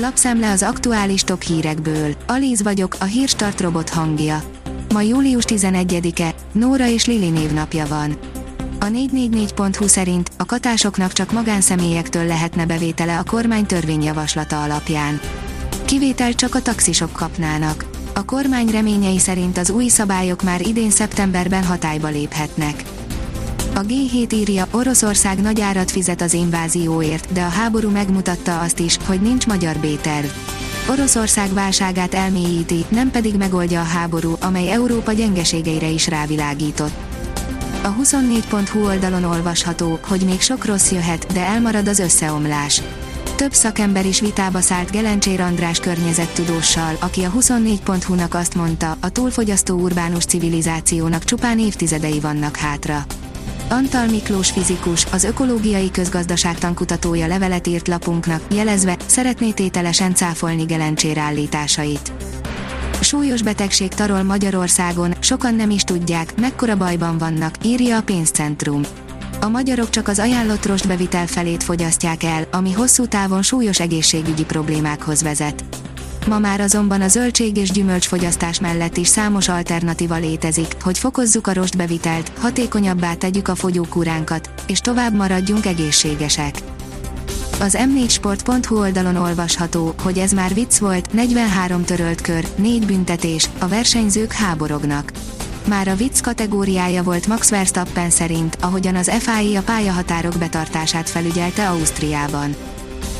Lapszemle az aktuális top hírekből. Alíz vagyok, a hírstart robot hangja. Ma július 11-e, Nóra és Lili névnapja van. A 444.hu szerint a katásoknak csak magánszemélyektől lehetne bevétele a kormány törvényjavaslata alapján. Kivételt csak a taxisok kapnának. A kormány reményei szerint az új szabályok már idén szeptemberben hatályba léphetnek. A G7 írja, Oroszország nagy árat fizet az invázióért, de a háború megmutatta azt is, hogy nincs magyar B-terv. Oroszország válságát elmélyíti, nem pedig megoldja a háború, amely Európa gyengeségeire is rávilágított. A 24.hu oldalon olvasható, hogy még sok rossz jöhet, de elmarad az összeomlás. Több szakember is vitába szállt Gelencsér András környezettudóssal, aki a 24.hu-nak azt mondta, a túlfogyasztó urbánus civilizációnak csupán évtizedei vannak hátra. Antal Miklós fizikus, az ökológiai közgazdaságtan kutatója levelet írt lapunknak, jelezve, szeretné tételesen cáfolni Gelencsér állításait. Súlyos betegség tarol Magyarországon, sokan nem is tudják, mekkora bajban vannak, írja a pénzcentrum. A magyarok csak az ajánlott rostbevitel felét fogyasztják el, ami hosszú távon súlyos egészségügyi problémákhoz vezet. Ma már azonban a zöldség és gyümölcsfogyasztás mellett is számos alternatíva létezik, hogy fokozzuk a rostbevitelt, hatékonyabbá tegyük a fogyókúránkat, és tovább maradjunk egészségesek. Az m4sport.hu oldalon olvasható, hogy ez már vicc volt, 43 törölt kör, 4 büntetés, a versenyzők háborognak. Már a vicc kategóriája volt Max Verstappen szerint, ahogyan az FIA a pályahatárok betartását felügyelte Ausztriában.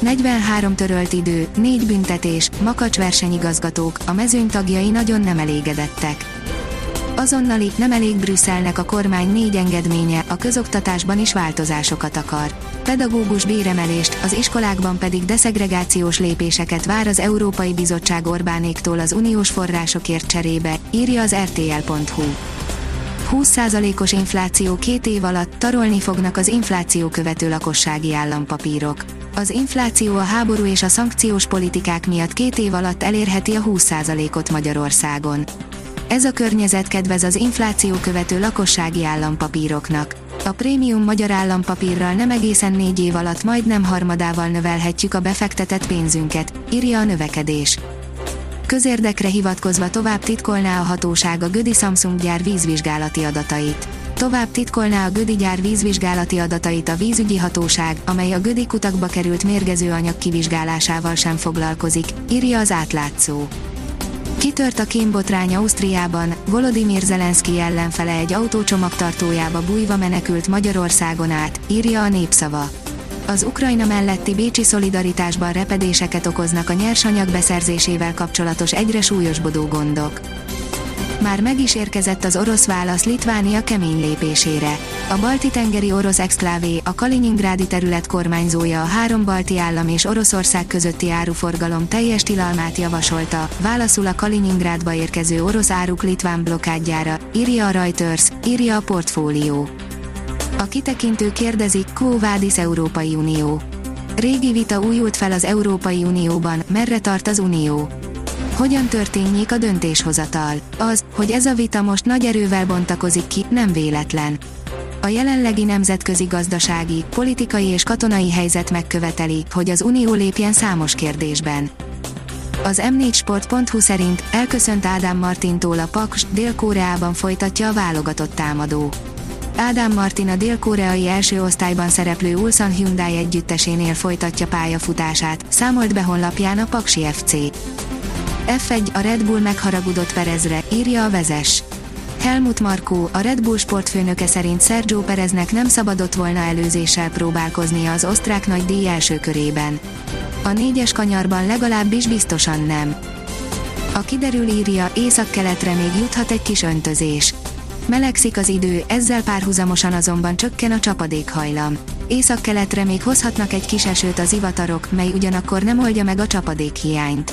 43 törölt idő, 4 büntetés, makacs versenyigazgatók, a mezőny tagjai nagyon nem elégedettek. Azonnali, nem elég Brüsszelnek a kormány négy engedménye, a közoktatásban is változásokat akar. Pedagógus béremelést, az iskolákban pedig deszegregációs lépéseket vár az Európai Bizottság Orbánéktól az uniós forrásokért cserébe, írja az rtl.hu. 20%-os infláció két év alatt tarolni fognak az infláció követő lakossági állampapírok. Az infláció a háború és a szankciós politikák miatt két év alatt elérheti a 20%-ot Magyarországon. Ez a környezet kedvez az infláció követő lakossági állampapíroknak. A prémium magyar állampapírral nem egészen négy év alatt majdnem harmadával növelhetjük a befektetett pénzünket, írja a növekedés. Közérdekre hivatkozva tovább titkolná a hatóság a Gödi Samsung gyár vízvizsgálati adatait. Tovább titkolná a Gödi gyár vízvizsgálati adatait a vízügyi hatóság, amely a Gödi kutakba került mérgező anyag kivizsgálásával sem foglalkozik, írja az átlátszó. Kitört a kémbotrány Ausztriában, Volodymyr Zelenszky ellenfele egy autócsomagtartójába bújva menekült Magyarországon át, írja a népszava. Az Ukrajna melletti bécsi szolidaritásban repedéseket okoznak a nyersanyag beszerzésével kapcsolatos egyre súlyosbodó gondok. Már meg is érkezett az orosz válasz Litvánia kemény lépésére. A balti-tengeri orosz exklávé, a Kaliningrádi terület kormányzója a három balti állam és Oroszország közötti áruforgalom teljes tilalmát javasolta, válaszul a Kaliningrádba érkező orosz áruk litván blokkádjára, írja a Reuters, írja a portfólió. A kitekintő kérdezi, Quo Vadis Európai Unió. Régi vita újult fel az Európai Unióban, merre tart az Unió hogyan történjék a döntéshozatal. Az, hogy ez a vita most nagy erővel bontakozik ki, nem véletlen. A jelenlegi nemzetközi gazdasági, politikai és katonai helyzet megköveteli, hogy az Unió lépjen számos kérdésben. Az M4sport.hu szerint elköszönt Ádám Martintól a Paks, Dél-Koreában folytatja a válogatott támadó. Ádám Martin a dél-koreai első osztályban szereplő Ulsan Hyundai együttesénél folytatja pályafutását, számolt be honlapján a Paksi FC. F1 a Red Bull megharagudott Perezre, írja a vezes. Helmut Markó, a Red Bull sportfőnöke szerint Sergio Pereznek nem szabadott volna előzéssel próbálkoznia az osztrák nagy díj első körében. A négyes kanyarban legalábbis biztosan nem. A kiderül írja, észak-keletre még juthat egy kis öntözés. Melegszik az idő, ezzel párhuzamosan azonban csökken a csapadékhajlam. Észak-keletre még hozhatnak egy kis esőt az ivatarok, mely ugyanakkor nem oldja meg a csapadékhiányt.